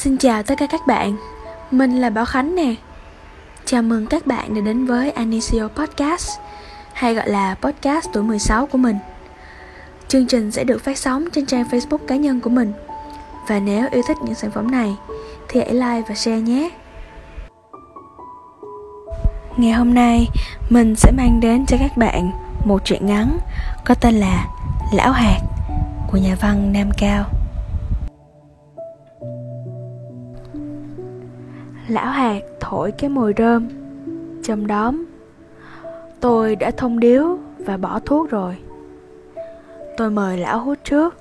Xin chào tất cả các bạn, mình là Bảo Khánh nè. Chào mừng các bạn đã đến với Anisio Podcast Hay gọi là podcast tuổi 16 của mình. Chương trình sẽ được phát sóng trên trang Facebook cá nhân của mình. Và nếu yêu thích những sản phẩm này thì hãy like và share nhé. Ngày hôm nay mình sẽ mang đến cho các bạn một truyện ngắn có tên là Lão Hạt của nhà văn Nam Cao. Lão hạt thổi cái mùi rơm. Châm đóm. Tôi đã thông điếu và bỏ thuốc rồi. Tôi mời lão hút trước,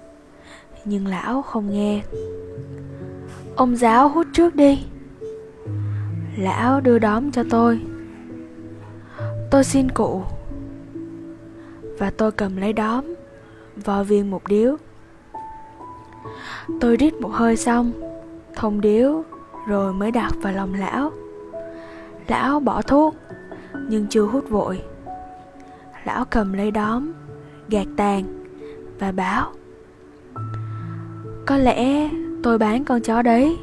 Nhưng lão không nghe. Ông giáo hút trước đi. Lão đưa đóm cho tôi. Tôi xin cụ. Và tôi cầm lấy đóm Vò viên một điếu. Tôi rít một hơi xong, Thông điếu rồi mới đặt vào lòng lão. Lão bỏ thuốc, nhưng chưa hút vội. Lão cầm lấy đóm, gạt tàn và bảo, có lẽ tôi bán con chó đấy,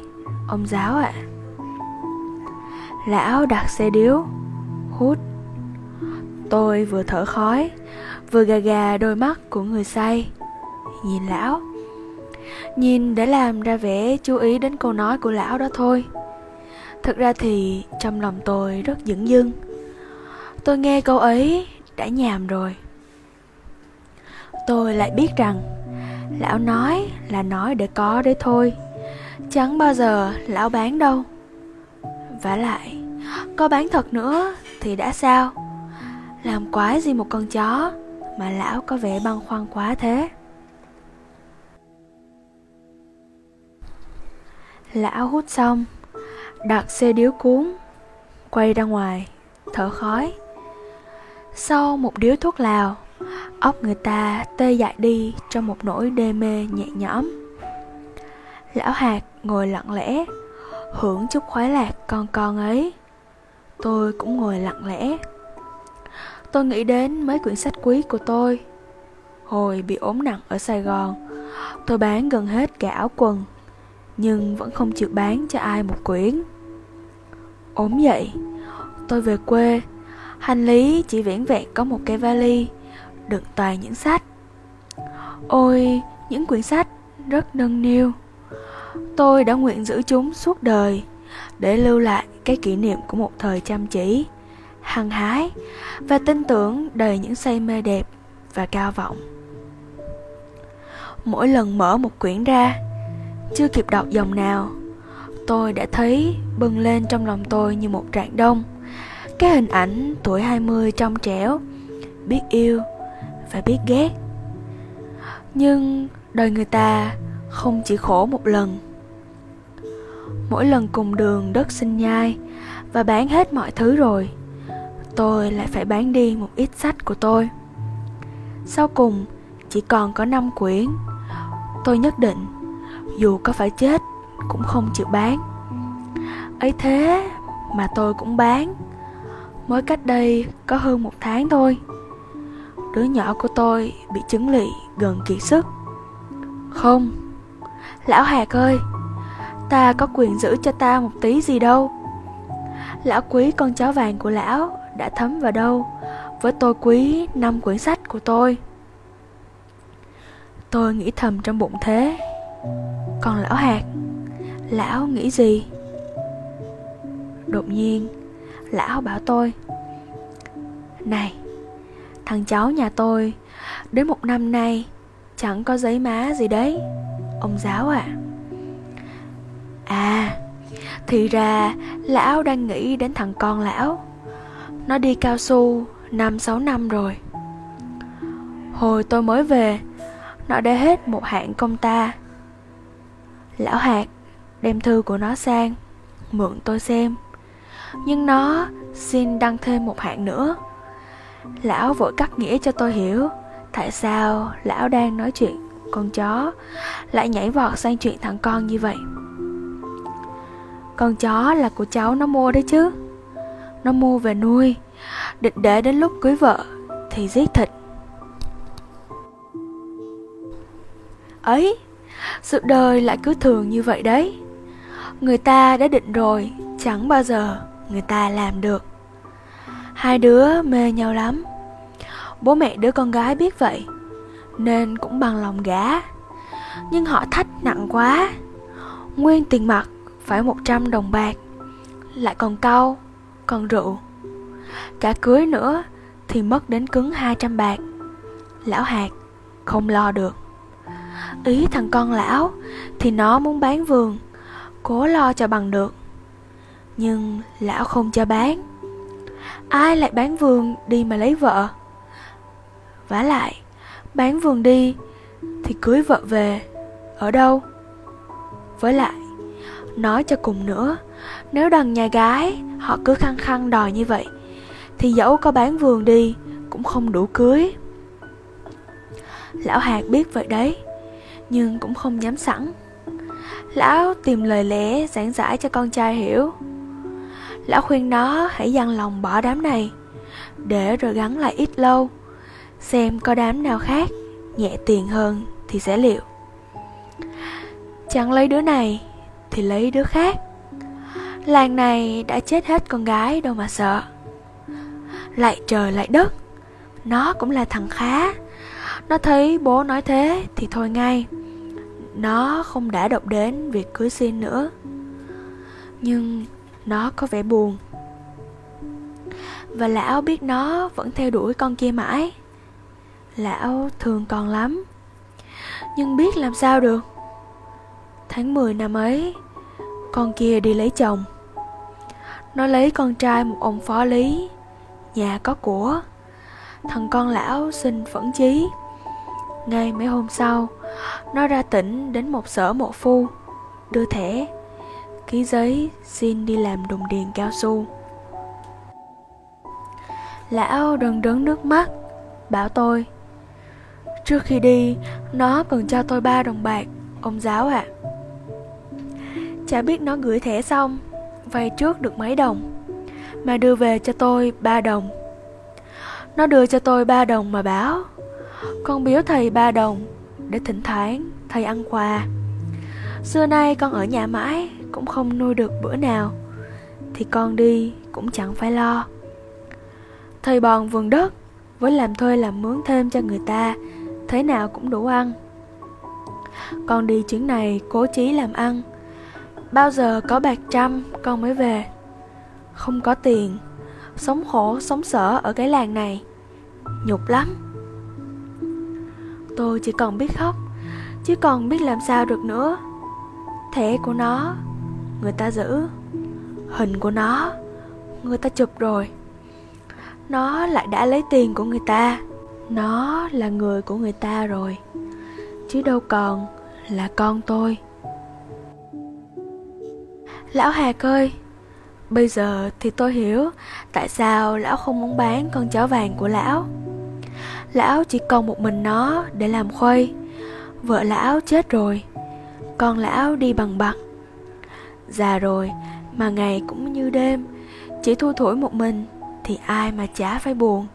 ông giáo ạ. À. lão đặt xe điếu, hút. Tôi vừa thở khói, vừa gà gà đôi mắt của người say, nhìn lão. Nhìn để làm ra vẻ chú ý đến câu nói của lão đó thôi. Thực ra thì trong lòng tôi rất dững dưng. Tôi nghe câu ấy đã nhàm rồi. Tôi lại biết rằng Lão nói là nói để có đấy thôi. Chẳng bao giờ lão bán đâu. Và lại, Có bán thật nữa thì đã sao? Làm quái gì một con chó Mà lão có vẻ băn khoăn quá thế? Lão hút xong, Đặt xe điếu cuốn, Quay ra ngoài, Thở khói. Sau một điếu thuốc lào, Óc người ta tê dại đi Trong một nỗi đê mê nhẹ nhõm. Lão hạt ngồi lặng lẽ, Hưởng chút khoái lạc con con ấy. Tôi cũng ngồi lặng lẽ. Tôi nghĩ đến mấy quyển sách quý của tôi. Hồi bị ốm nặng ở Sài Gòn, Tôi bán gần hết cả áo quần nhưng vẫn không chịu bán cho ai một quyển. Ốm vậy tôi về quê. Hành lý chỉ vẻn vẹn có một cái vali, đựng toàn những sách. Ôi, những quyển sách rất nâng niu. Tôi đã nguyện giữ chúng suốt đời để lưu lại cái kỷ niệm của một thời chăm chỉ, hăng hái và tin tưởng đầy những say mê đẹp và cao vọng. Mỗi lần mở một quyển ra chưa kịp đọc dòng nào, Tôi đã thấy bừng lên trong lòng tôi như một rạng đông. Cái hình ảnh tuổi 20 trong trẻo, Biết yêu và biết ghét. Nhưng đời người ta không chỉ khổ một lần. Mỗi lần cùng đường đất sinh nhai Và bán hết mọi thứ rồi, Tôi lại phải bán đi một ít sách của tôi. Sau cùng, chỉ còn có 5 quyển, Tôi nhất định dù có phải chết, cũng không chịu bán. Ấy thế mà tôi cũng bán. Mới cách đây có hơn một tháng thôi. Đứa nhỏ của tôi bị chứng lị gần kiệt sức. Không. Lão hạc ơi, ta có quyền giữ cho ta một tí gì đâu. Lão quý con chó vàng của lão đã thấm vào đâu với tôi quý năm quyển sách của tôi. Tôi nghĩ thầm trong bụng thế còn lão hạt, lão nghĩ gì? Đột nhiên, lão bảo tôi, này, thằng cháu nhà tôi, đến một năm nay chẳng có giấy má gì đấy, ông giáo à. À thì ra lão đang nghĩ đến thằng con lão. Nó đi cao su năm sáu năm rồi. Hồi tôi mới về, nó đã hết một hạn công ta. Lão hạt đem thư của nó sang, Mượn tôi xem. Nhưng nó xin đăng thêm một hạng nữa. Lão vội cắt nghĩa cho tôi hiểu, Tại sao lão đang nói chuyện con chó, Lại nhảy vọt sang chuyện thằng con như vậy. Con chó là của cháu nó mua đấy chứ. Nó mua về nuôi, Định để đến lúc cưới vợ Thì giết thịt. Ấy sự đời lại cứ thường như vậy đấy. Người ta đã định rồi Chẳng bao giờ người ta làm được. Hai đứa mê nhau lắm. Bố mẹ đứa con gái biết vậy Nên cũng bằng lòng gả. Nhưng họ thách nặng quá. Nguyên tiền mặt phải 100 đồng bạc Lại còn cau, còn rượu. Cả cưới nữa thì mất đến cứng 200 bạc. Lão hạt không lo được. Ý thằng con lão, thì nó muốn bán vườn, Cố lo cho bằng được. Nhưng lão không cho bán. Ai lại bán vườn đi mà lấy vợ? Vả lại, Bán vườn đi Thì cưới vợ về, Ở đâu? Với lại, Nói cho cùng nữa, Nếu đằng nhà gái Họ cứ khăng khăng đòi như vậy, Thì dẫu có bán vườn đi Cũng không đủ cưới. Lão hạt biết vậy đấy. Nhưng cũng không dám sẵn. Lão tìm lời lẽ giảng giải cho con trai hiểu. Lão khuyên nó hãy dằn lòng bỏ đám này, Để rồi gắn lại ít lâu. Xem có đám nào khác, Nhẹ tiền hơn thì sẽ liệu. Chẳng lấy đứa này Thì lấy đứa khác. Làng này đã chết hết con gái đâu mà sợ. Lại trời lại đất, Nó cũng là thằng khá. Nó thấy bố nói thế thì thôi ngay. Nó không đã động đến việc cưới xin nữa. Nhưng nó có vẻ buồn. Và lão biết nó vẫn theo đuổi con kia mãi. Lão thương con lắm. Nhưng biết làm sao được? Tháng 10 năm ấy, Con kia đi lấy chồng. Nó lấy con trai một ông phó lý, Nhà có của. Thằng con lão xin phẫn chí. Ngay mấy hôm sau, Nó ra tỉnh đến một sở mộ phu, Đưa thẻ, Ký giấy, xin đi làm đồng điền cao su. Lão đần đớn nước mắt, Bảo tôi. Trước khi đi, Nó còn cho tôi ba đồng bạc, Ông giáo ạ. À. Chả biết nó gửi thẻ xong, Vay trước được mấy đồng, Mà đưa về cho tôi ba đồng. Nó đưa cho tôi ba đồng mà báo con biếu thầy ba đồng Để thỉnh thoảng thầy ăn quà. Xưa nay con ở nhà mãi Cũng không nuôi được bữa nào, Thì con đi cũng chẳng phải lo. Thầy bòn vườn đất Với làm thuê làm mướn thêm cho người ta, Thế nào cũng đủ ăn. Con đi chuyến này cố chí làm ăn. Bao giờ có bạc trăm, con mới về. Không có tiền, Sống khổ, sống sở ở cái làng này. Nhục lắm. Tôi chỉ còn biết khóc, Chứ còn biết làm sao được nữa. Thẻ của nó, Người ta giữ. Hình của nó, Người ta chụp rồi. Nó lại đã lấy tiền của người ta. Nó là người của người ta rồi, Chứ đâu còn là con tôi. Lão Hạc ơi, Bây giờ thì tôi hiểu Tại sao lão không muốn bán con chó vàng của lão. Lão chỉ còn một mình nó để làm khuây. Vợ lão chết rồi Con lão đi bằng bạc. Già rồi mà ngày cũng như đêm Chỉ thui thủi một mình Thì ai mà chả phải buồn.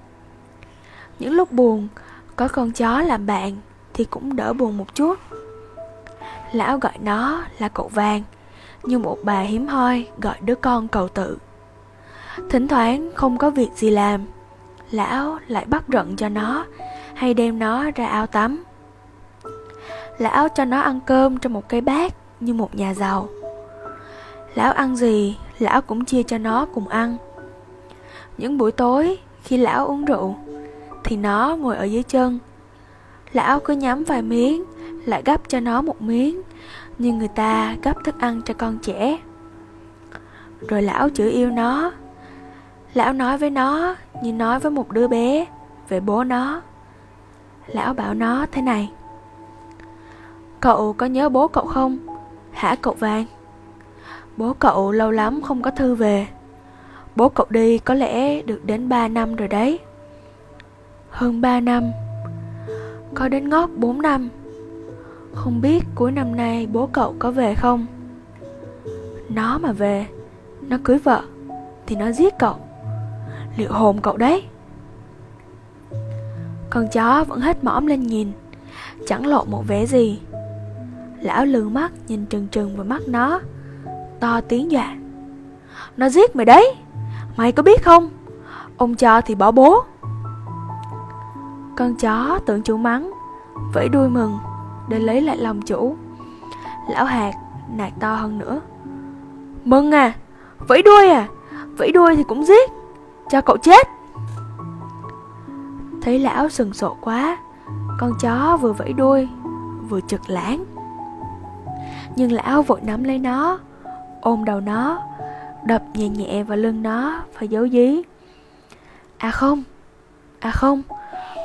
Những lúc buồn Có con chó làm bạn Thì cũng đỡ buồn một chút. Lão gọi nó là cậu vàng như một bà hiếm hoi gọi đứa con cầu tự. Thỉnh thoảng không có việc gì làm, lão lại bắt rận cho nó hay đem nó ra ao tắm. Lão cho nó ăn cơm trong một cái bát như một nhà giàu. Lão ăn gì, lão cũng chia cho nó cùng ăn. Những buổi tối khi lão uống rượu thì nó ngồi ở dưới chân. Lão cứ nhắm vài miếng, lại gấp cho nó một miếng như người ta gấp thức ăn cho con trẻ rồi lão chửi yêu nó lão nói với nó như nói với một đứa bé về bố nó. Lão bảo nó thế này. Cậu có nhớ bố cậu không? Hả cậu vàng? Bố cậu lâu lắm không có thư về. Bố cậu đi có lẽ được đến ba năm rồi đấy. Hơn ba năm. Có đến ngót bốn năm. Không biết cuối năm nay bố cậu có về không? Nó mà về, Nó cưới vợ Thì nó giết cậu. Liệu hồn cậu đấy? Con chó vẫn hết mõm lên nhìn, Chẳng lộ một vẻ gì. Lão lường mắt nhìn trừng trừng vào mắt nó, to tiếng dọa. Nó giết mày đấy, Mày có biết không? Ông cho thì bỏ bố. Con chó tưởng chủ mắng, Vẫy đuôi mừng Để lấy lại lòng chủ. Lão hạt nạt to hơn nữa. Mừng à Vẫy đuôi à Vẫy đuôi thì cũng giết. Cho cậu chết. Thấy lão sừng sộ quá, Con chó vừa vẫy đuôi, Vừa trực lãng Nhưng lão vội nắm lấy nó, Ôm đầu nó, Đập nhẹ nhẹ vào lưng nó Và giấu dí. À không À không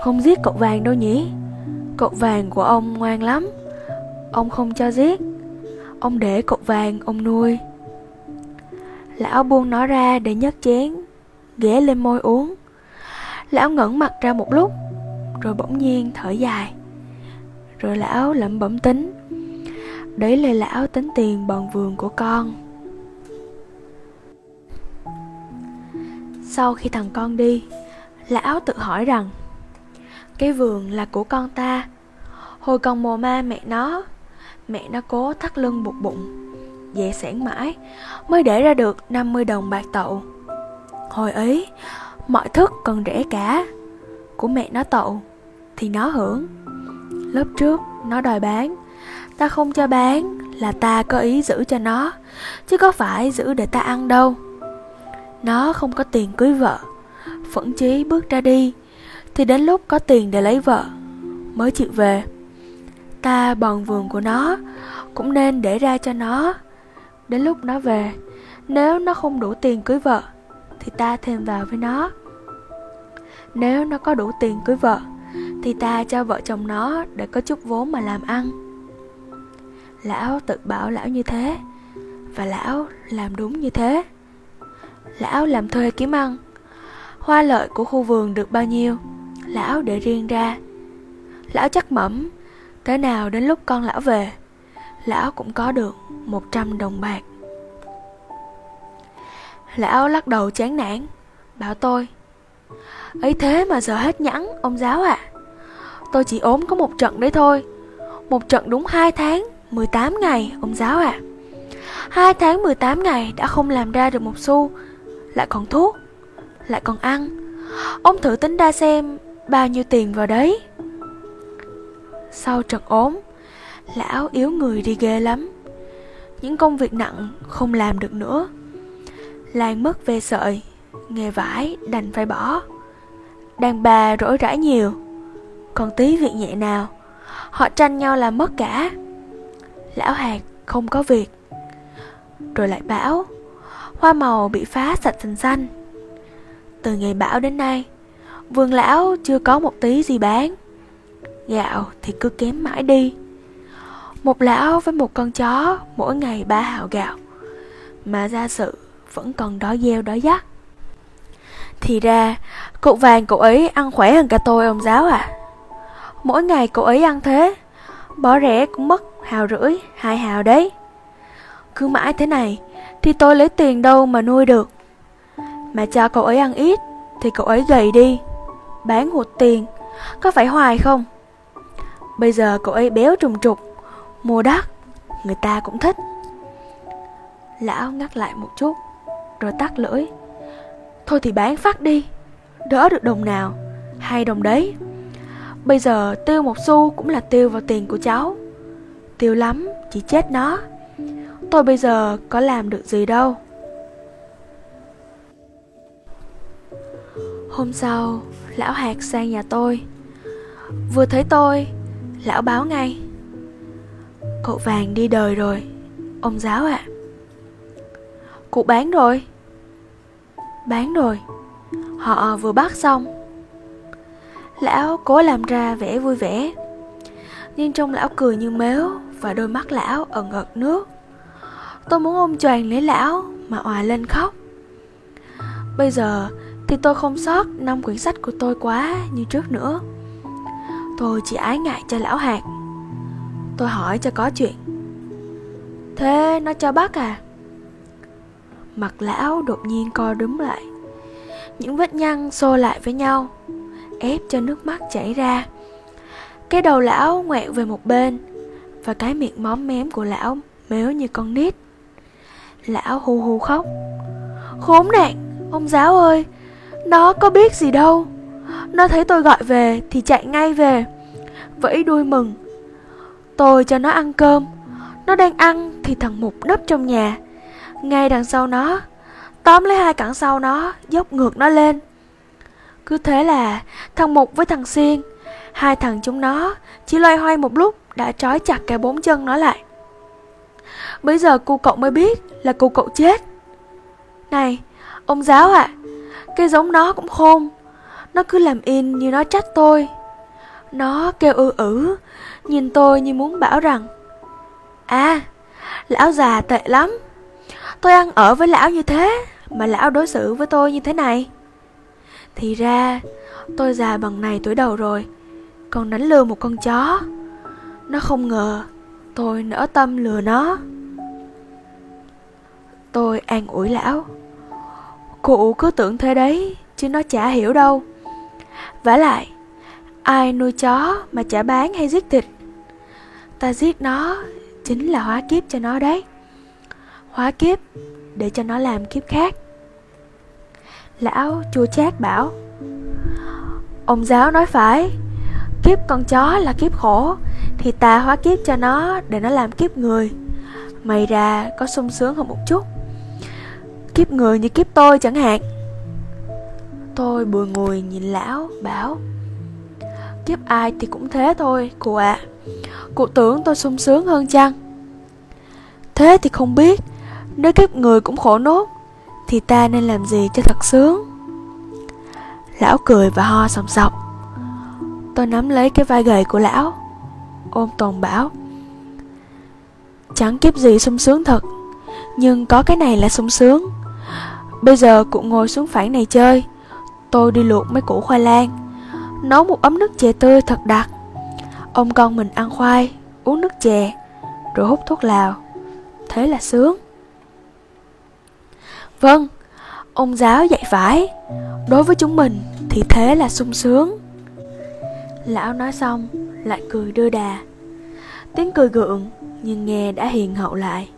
Không giết cậu vàng đâu nhỉ. Cậu vàng của ông ngoan lắm, Ông không cho giết. Ông để cậu vàng, ông nuôi. Lão buông nó ra để nhấc chén. Ghé lên môi uống. Lão ngẩng mặt ra một lúc, Rồi bỗng nhiên thở dài. Rồi lão lẩm bẩm tính, Đấy là lão tính tiền bòn vườn của con. Sau khi thằng con đi, Lão tự hỏi rằng, Cái vườn là của con ta. Hồi còn mồ ma mẹ nó Mẹ nó cố thắt lưng buộc bụng Dè sẻn mãi, Mới để ra được 50 đồng bạc tậu. Hồi ấy, Mọi thức còn rẻ cả. Của mẹ nó tậu Thì nó hưởng. Lớp trước, nó đòi bán. Ta không cho bán Là ta có ý giữ cho nó, Chứ có phải giữ để ta ăn đâu. Nó không có tiền cưới vợ, Phẫn chí bước ra đi, Thì đến lúc có tiền để lấy vợ, Mới chịu về. Ta bòn vườn của nó, Cũng nên để ra cho nó. Đến lúc nó về, Nếu nó không đủ tiền cưới vợ thì ta thêm vào với nó. Nếu nó có đủ tiền cưới vợ, Thì ta cho vợ chồng nó Để có chút vốn mà làm ăn. Lão tự bảo lão như thế, Và lão làm đúng như thế. Lão làm thuê kiếm ăn, Hoa lợi của khu vườn được bao nhiêu, Lão để riêng ra. Lão chắc mẩm, Thế nào đến lúc con lão về, Lão cũng có được 100 đồng bạc. Lão lắc đầu chán nản. Bảo tôi, ấy thế mà giờ hết nhẵn ông giáo ạ à. Tôi chỉ ốm có một trận đấy thôi. Một trận đúng 2 tháng 18 ngày, ông giáo ạ à. 2 tháng 18 ngày đã không làm ra được một xu, Lại còn thuốc, Lại còn ăn. Ông thử tính ra xem bao nhiêu tiền vào đấy. Sau trận ốm, Lão yếu người đi ghê lắm. Những công việc nặng không làm được nữa. Lan mất về sợi. Nghề vải đành phải bỏ. Đàn bà rỗi rãi nhiều. Còn tí việc nhẹ nào, Họ tranh nhau làm mất cả. Lão hạt không có việc. Rồi lại bão Hoa màu bị phá sạch xanh xanh. Từ ngày bão đến nay, Vườn lão chưa có một tí gì bán. Gạo thì cứ kém mãi đi. Một lão với một con chó mỗi ngày ba hào gạo. Mà ra sự vẫn còn đói gieo đói dắt. Thì ra cụ vàng cậu ấy ăn khỏe hơn cả tôi ông giáo à. Mỗi ngày cậu ấy ăn thế Bỏ rẻ cũng mất hào rưỡi, hai hào đấy. Cứ mãi thế này Thì tôi lấy tiền đâu mà nuôi được. Mà cho cậu ấy ăn ít Thì cậu ấy gầy đi. Bán hụt tiền Có phải hoài không? Bây giờ cậu ấy béo trùng trục Mua đắt, Người ta cũng thích. Lão ngắt lại một chút. Rồi tắt lưỡi. Thôi thì bán phát đi, Đỡ được đồng nào, Hai đồng đấy. Bây giờ tiêu một xu cũng là tiêu vào tiền của cháu. Tiêu lắm, Chỉ chết nó. Tôi bây giờ có làm được gì đâu. Hôm sau, Lão hạt sang nhà tôi. Vừa thấy tôi, Lão báo ngay. Cậu vàng đi đời rồi, Ông giáo ạ. à. Cuộc bán rồi. Bán rồi. Họ vừa bắt xong. Lão cố làm ra vẻ vui vẻ. Nhưng trong lão cười như mếu Và đôi mắt lão ẩn ợt nước. Tôi muốn ôm choàng lấy lão Mà òa lên khóc. Bây giờ thì tôi không sót năm quyển sách của tôi quá như trước nữa. Tôi chỉ ái ngại cho lão hạt Tôi hỏi cho có chuyện. Thế nó cho bác à? Mặt lão đột nhiên co đúng lại. Những vết nhăn xô lại với nhau, Ép cho nước mắt chảy ra. Cái đầu lão ngoẹo về một bên, Và cái miệng móm mém của lão méo như con nít. Lão hù hù khóc. Khốn nạn, Ông giáo ơi, Nó có biết gì đâu. Nó thấy tôi gọi về thì chạy ngay về Vẫy đuôi mừng. Tôi cho nó ăn cơm, Nó đang ăn thì thằng Mục nấp trong nhà. Ngay đằng sau nó. Tóm lấy hai cẳng sau nó Dốc ngược nó lên. Cứ thế là thằng Mục với thằng Xiên Hai thằng chúng nó Chỉ loay hoay một lúc Đã trói chặt cả bốn chân nó lại. Bây giờ cô cậu mới biết là cô cậu chết. Này Ông giáo ạ à, Cái giống nó cũng khôn. Nó cứ làm in như nó trách tôi. Nó kêu ư ử Nhìn tôi như muốn bảo rằng À Lão già tệ lắm. Tôi ăn ở với lão như thế, Mà lão đối xử với tôi như thế này. Thì ra, Tôi già bằng này tuổi đầu rồi, Còn đánh lừa một con chó. Nó không ngờ Tôi nỡ tâm lừa nó. Tôi an ủi lão. Cụ cứ tưởng thế đấy, Chứ nó chả hiểu đâu. Vả lại, Ai nuôi chó mà chả bán hay giết thịt? Ta giết nó Chính là hóa kiếp cho nó đấy. Hóa kiếp Để cho nó làm kiếp khác. Lão chua chát bảo, Ông giáo nói phải, Kiếp con chó là kiếp khổ, Thì ta hóa kiếp cho nó Để nó làm kiếp người. Mày ra có sung sướng hơn một chút. Kiếp người như kiếp tôi chẳng hạn. Tôi bùi ngùi nhìn lão bảo, Kiếp ai thì cũng thế thôi, cụ ạ. À. Cụ tưởng tôi sung sướng hơn chăng? Thế thì không biết nếu kiếp người cũng khổ nốt, Thì ta nên làm gì cho thật sướng? Lão cười và ho sòng sọc. Tôi nắm lấy cái vai gầy của lão, Ôm toàn bảo. Chẳng kiếp gì sung sướng thật, Nhưng có cái này là sung sướng. Bây giờ cụ ngồi xuống phản này chơi. Tôi đi luộc mấy củ khoai lang, Nấu một ấm nước chè tươi thật đặc. Ông con mình ăn khoai, Uống nước chè, Rồi hút thuốc lào. Thế là sướng. Vâng Ông giáo dạy phải Đối với chúng mình thì thế là sung sướng. Lão nói xong, Lại cười đưa đà. Tiếng cười gượng, Nhưng nghe đã hiền hậu lại.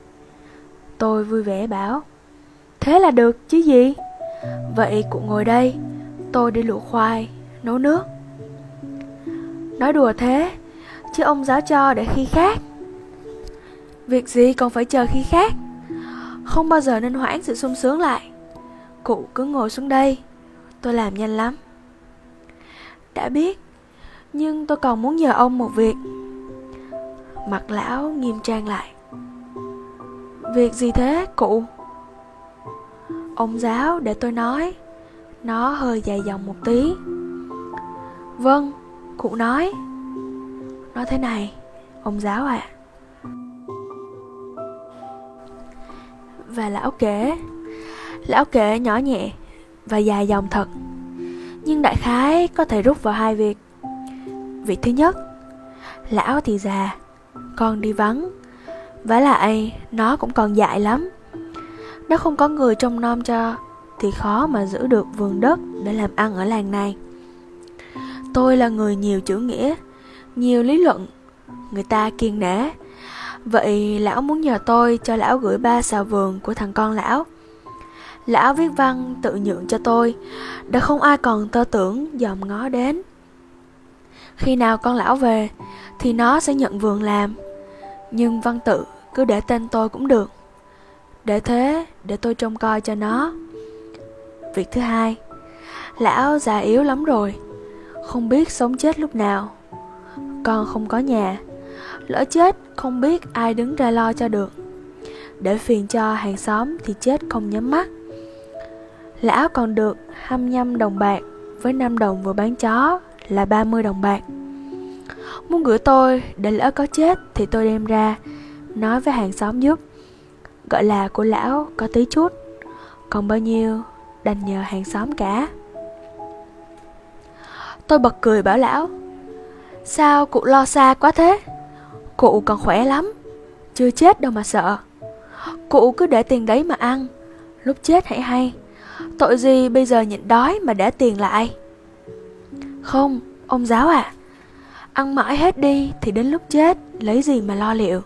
Tôi vui vẻ bảo, Thế là được chứ gì? Vậy cụ ngồi đây, Tôi đi luộc khoai, Nấu nước. Nói đùa thế, Chứ ông giáo cho để khi khác. Việc gì còn phải chờ khi khác? Không bao giờ nên hoãn sự sung sướng lại. Cụ cứ ngồi xuống đây. Tôi làm nhanh lắm. Đã biết Nhưng tôi còn muốn nhờ ông một việc. Mặt lão nghiêm trang lại. Việc gì thế cụ? Ông giáo để tôi nói. Nó hơi dài dòng một tí. Vâng, cụ nói. Nói thế này, ông giáo ạ. à. Và lão kể. Lão kể nhỏ nhẹ Và dài dòng thật. Nhưng đại khái có thể rút vào hai việc. Việc thứ nhất, Lão thì già, Con đi vắng. Vả lại, nó cũng còn dại lắm. Nó không có người trông nom cho, Thì khó mà giữ được vườn đất Để làm ăn ở làng này. Tôi là người nhiều chữ nghĩa, Nhiều lý luận, Người ta kiên nể. Vậy lão muốn nhờ tôi cho lão gửi ba xào vườn của thằng con lão. Lão viết văn tự nhượng cho tôi Đã không ai còn tơ tưởng dòm ngó đến. Khi nào con lão về Thì nó sẽ nhận vườn làm. Nhưng văn tự cứ để tên tôi cũng được. Để thế, để tôi trông coi cho nó. Việc thứ hai Lão già yếu lắm rồi. Không biết sống chết lúc nào. Con không có nhà. Lỡ chết, không biết ai đứng ra lo cho được. Để phiền cho hàng xóm thì chết không nhắm mắt. Lão còn được 25 đồng bạc, Với 5 đồng vừa bán chó là 30 đồng bạc. Muốn gửi tôi để lỡ có chết thì tôi đem ra, Nói với hàng xóm giúp. Gọi là của lão có tí chút, Còn bao nhiêu đành nhờ hàng xóm cả. Tôi bật cười bảo lão, Sao cụ lo xa quá thế? Cụ còn khỏe lắm. Chưa chết đâu mà sợ. Cụ cứ để tiền đấy mà ăn. Lúc chết hãy hay. Tội gì bây giờ nhịn đói mà để tiền lại? Không, ông giáo à Ăn mãi hết đi thì đến lúc chết Lấy gì mà lo liệu?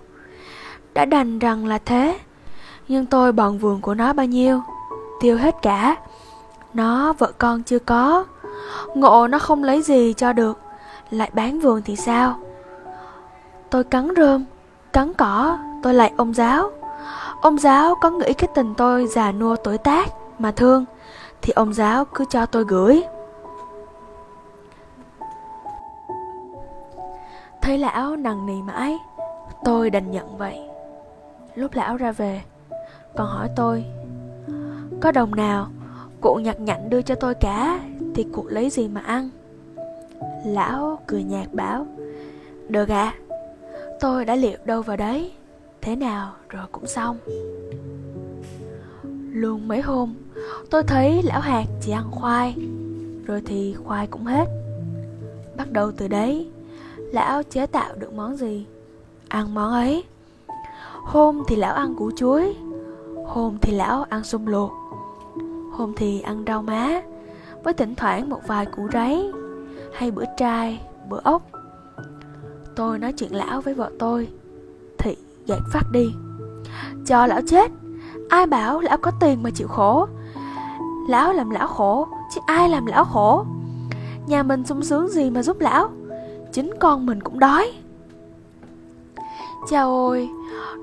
Đã đành rằng là thế. Nhưng tôi bòn vườn của nó bao nhiêu? Tiêu hết cả. Nó vợ con chưa có. Ngộ nó không lấy gì cho được. Lại bán vườn thì sao? Tôi cắn rơm Cắn cỏ Tôi lại ông giáo. Ông giáo có nghĩ cái tình tôi già nua tuổi tác Mà thương Thì ông giáo cứ cho tôi gửi. Thấy lão nằng nì mãi Tôi đành nhận vậy. Lúc lão ra về Còn hỏi tôi Có đồng nào Cụ nhặt nhạnh đưa cho tôi cả Thì cụ lấy gì mà ăn? Lão cười nhạt bảo Được ạ. à, Tôi đã liệu đâu vào đấy. Thế nào rồi cũng xong. Luôn mấy hôm Tôi thấy lão hạt chỉ ăn khoai Rồi thì khoai cũng hết. Bắt đầu từ đấy Lão chế tạo được món gì? Ăn món ấy. Hôm thì lão ăn củ chuối Hôm thì lão ăn sung luộc Hôm thì ăn rau má Với thỉnh thoảng một vài củ ráy Hay bữa trai, bữa ốc. Tôi nói chuyện lão với vợ tôi Thị gạt phát đi. Cho lão chết, Ai bảo lão có tiền mà chịu khổ? Lão làm lão khổ, Chứ ai làm lão khổ? Nhà mình sung sướng gì mà giúp lão? Chính con mình cũng đói. Chào ôi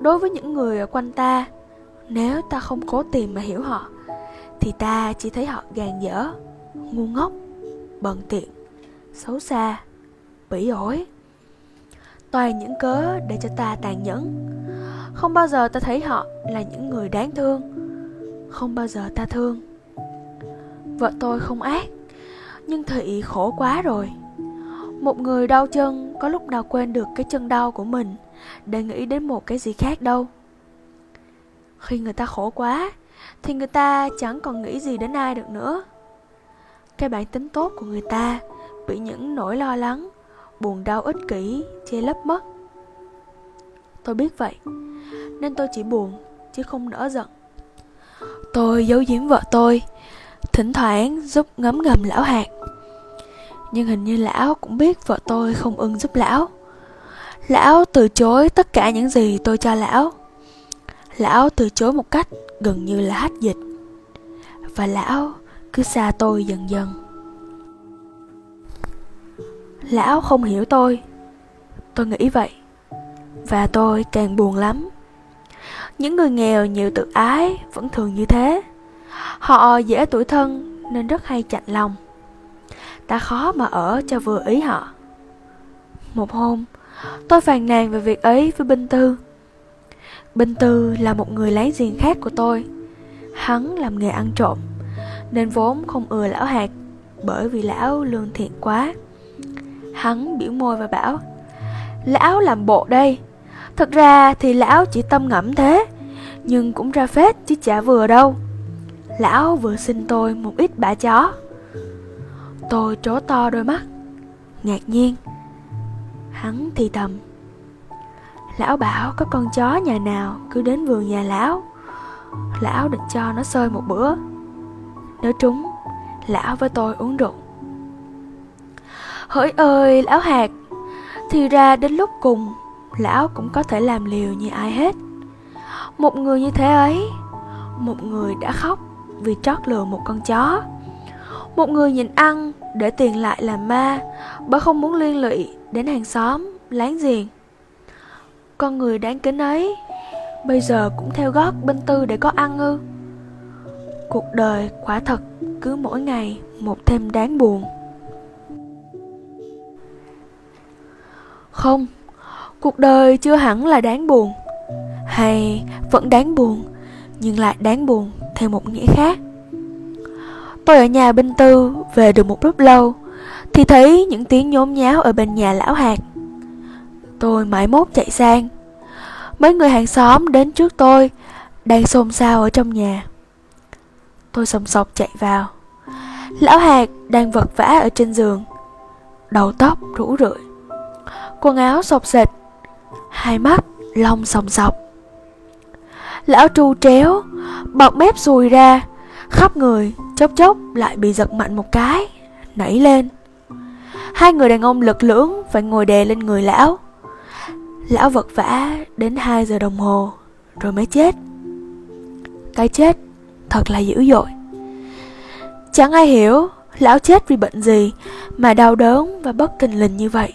Đối với những người ở quanh ta, Nếu ta không cố tìm mà hiểu họ, Thì ta chỉ thấy họ gàn dở, Ngu ngốc Bận tiện, Xấu xa, Bỉ ổi. Toàn những cớ để cho ta tàn nhẫn. Không bao giờ ta thấy họ là những người đáng thương. Không bao giờ ta thương. Vợ tôi không ác, Nhưng Thị khổ quá rồi. Một người đau chân có lúc nào quên được cái chân đau của mình Để nghĩ đến một cái gì khác đâu. Khi người ta khổ quá, Thì người ta chẳng còn nghĩ gì đến ai được nữa. Cái bản tính tốt của người ta Bị những nỗi lo lắng buồn đau ích kỷ, che lấp mất. Tôi biết vậy, nên tôi chỉ buồn, chứ không nỡ giận. Tôi giấu giếm vợ tôi, thỉnh thoảng giúp ngấm ngầm lão hạt. Nhưng hình như lão cũng biết vợ tôi không ưng giúp lão. Lão từ chối tất cả những gì tôi cho lão. Lão từ chối một cách gần như là hách dịch. Và lão cứ xa tôi dần dần. Lão không hiểu tôi. Tôi nghĩ vậy, Và tôi càng buồn lắm. Những người nghèo nhiều tự ái Vẫn thường như thế. Họ dễ tuổi thân Nên rất hay chạnh lòng. Ta khó mà ở cho vừa ý họ. Một hôm, Tôi phàn nàn về việc ấy với Binh Tư. Binh Tư là một người láng giềng khác của tôi. Hắn làm nghề ăn trộm, Nên vốn không ưa lão hạt Bởi vì lão lương thiện quá. Hắn biểu môi và bảo, Lão làm bộ đây. Thật ra thì lão chỉ tâm ngẫm thế, Nhưng cũng ra phết chứ chả vừa đâu. Lão vừa xin tôi một ít bả chó. Tôi trố to đôi mắt, Ngạc nhiên. Hắn thì thầm, Lão bảo có con chó nhà nào cứ đến vườn nhà lão Lão định cho nó sơi một bữa. Nếu trúng, Lão với tôi uống rượu. Hỡi ơi, lão hạt. Thì ra đến lúc cùng, Lão cũng có thể làm liều như ai hết. Một người như thế ấy, Một người đã khóc Vì trót lừa một con chó. Một người nhìn ăn Để tiền lại làm ma, Bởi không muốn liên lụy đến hàng xóm Láng giềng. Con người đáng kính ấy, Bây giờ cũng theo gót bên tư để có ăn ư. Cuộc đời quả thật cứ mỗi ngày một thêm đáng buồn. Không, cuộc đời chưa hẳn là đáng buồn. Hay vẫn đáng buồn Nhưng lại đáng buồn theo một nghĩa khác. Tôi ở nhà bên Tư về được một lúc lâu Thì thấy những tiếng nhốn nháo ở bên nhà lão hạt. Tôi mãi mốt chạy sang. Mấy người hàng xóm đến trước tôi Đang xôn xao ở trong nhà. Tôi sòng sọc chạy vào. Lão hạt đang vật vã ở trên giường. Đầu tóc rũ rượi quần áo sọc sệt hai mắt lông sòng sọc. Lão tru tréo bọt mép xùi ra, khắp người chốc chốc lại bị giật mạnh một cái, nảy lên. Hai người đàn ông lực lưỡng phải ngồi đè lên người lão. Lão vật vã đến 2 giờ đồng hồ, rồi mới chết. Cái chết thật là dữ dội. Chẳng ai hiểu lão chết vì bệnh gì mà đau đớn và bất thình lình như vậy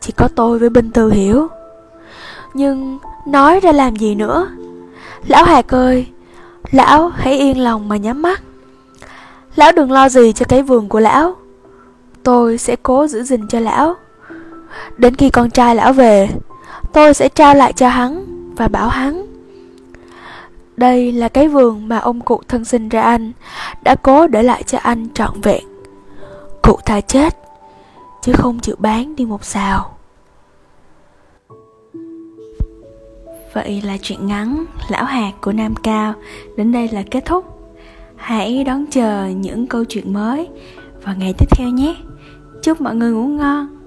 chỉ có tôi với binh tư hiểu. Nhưng nói ra làm gì nữa? Lão hạc ơi, lão hãy yên lòng mà nhắm mắt. Lão đừng lo gì cho cái vườn của lão. Tôi sẽ cố giữ gìn cho lão. Đến khi con trai lão về, tôi sẽ trao lại cho hắn và bảo hắn. Đây là cái vườn mà ông cụ thân sinh ra anh, đã cố để lại cho anh trọn vẹn. Cụ ta chết chứ không chịu bán đi một xào Vậy là chuyện ngắn, Lão hạt của Nam Cao, đến đây là kết thúc. Hãy đón chờ những câu chuyện mới vào ngày tiếp theo nhé. Chúc mọi người ngủ ngon.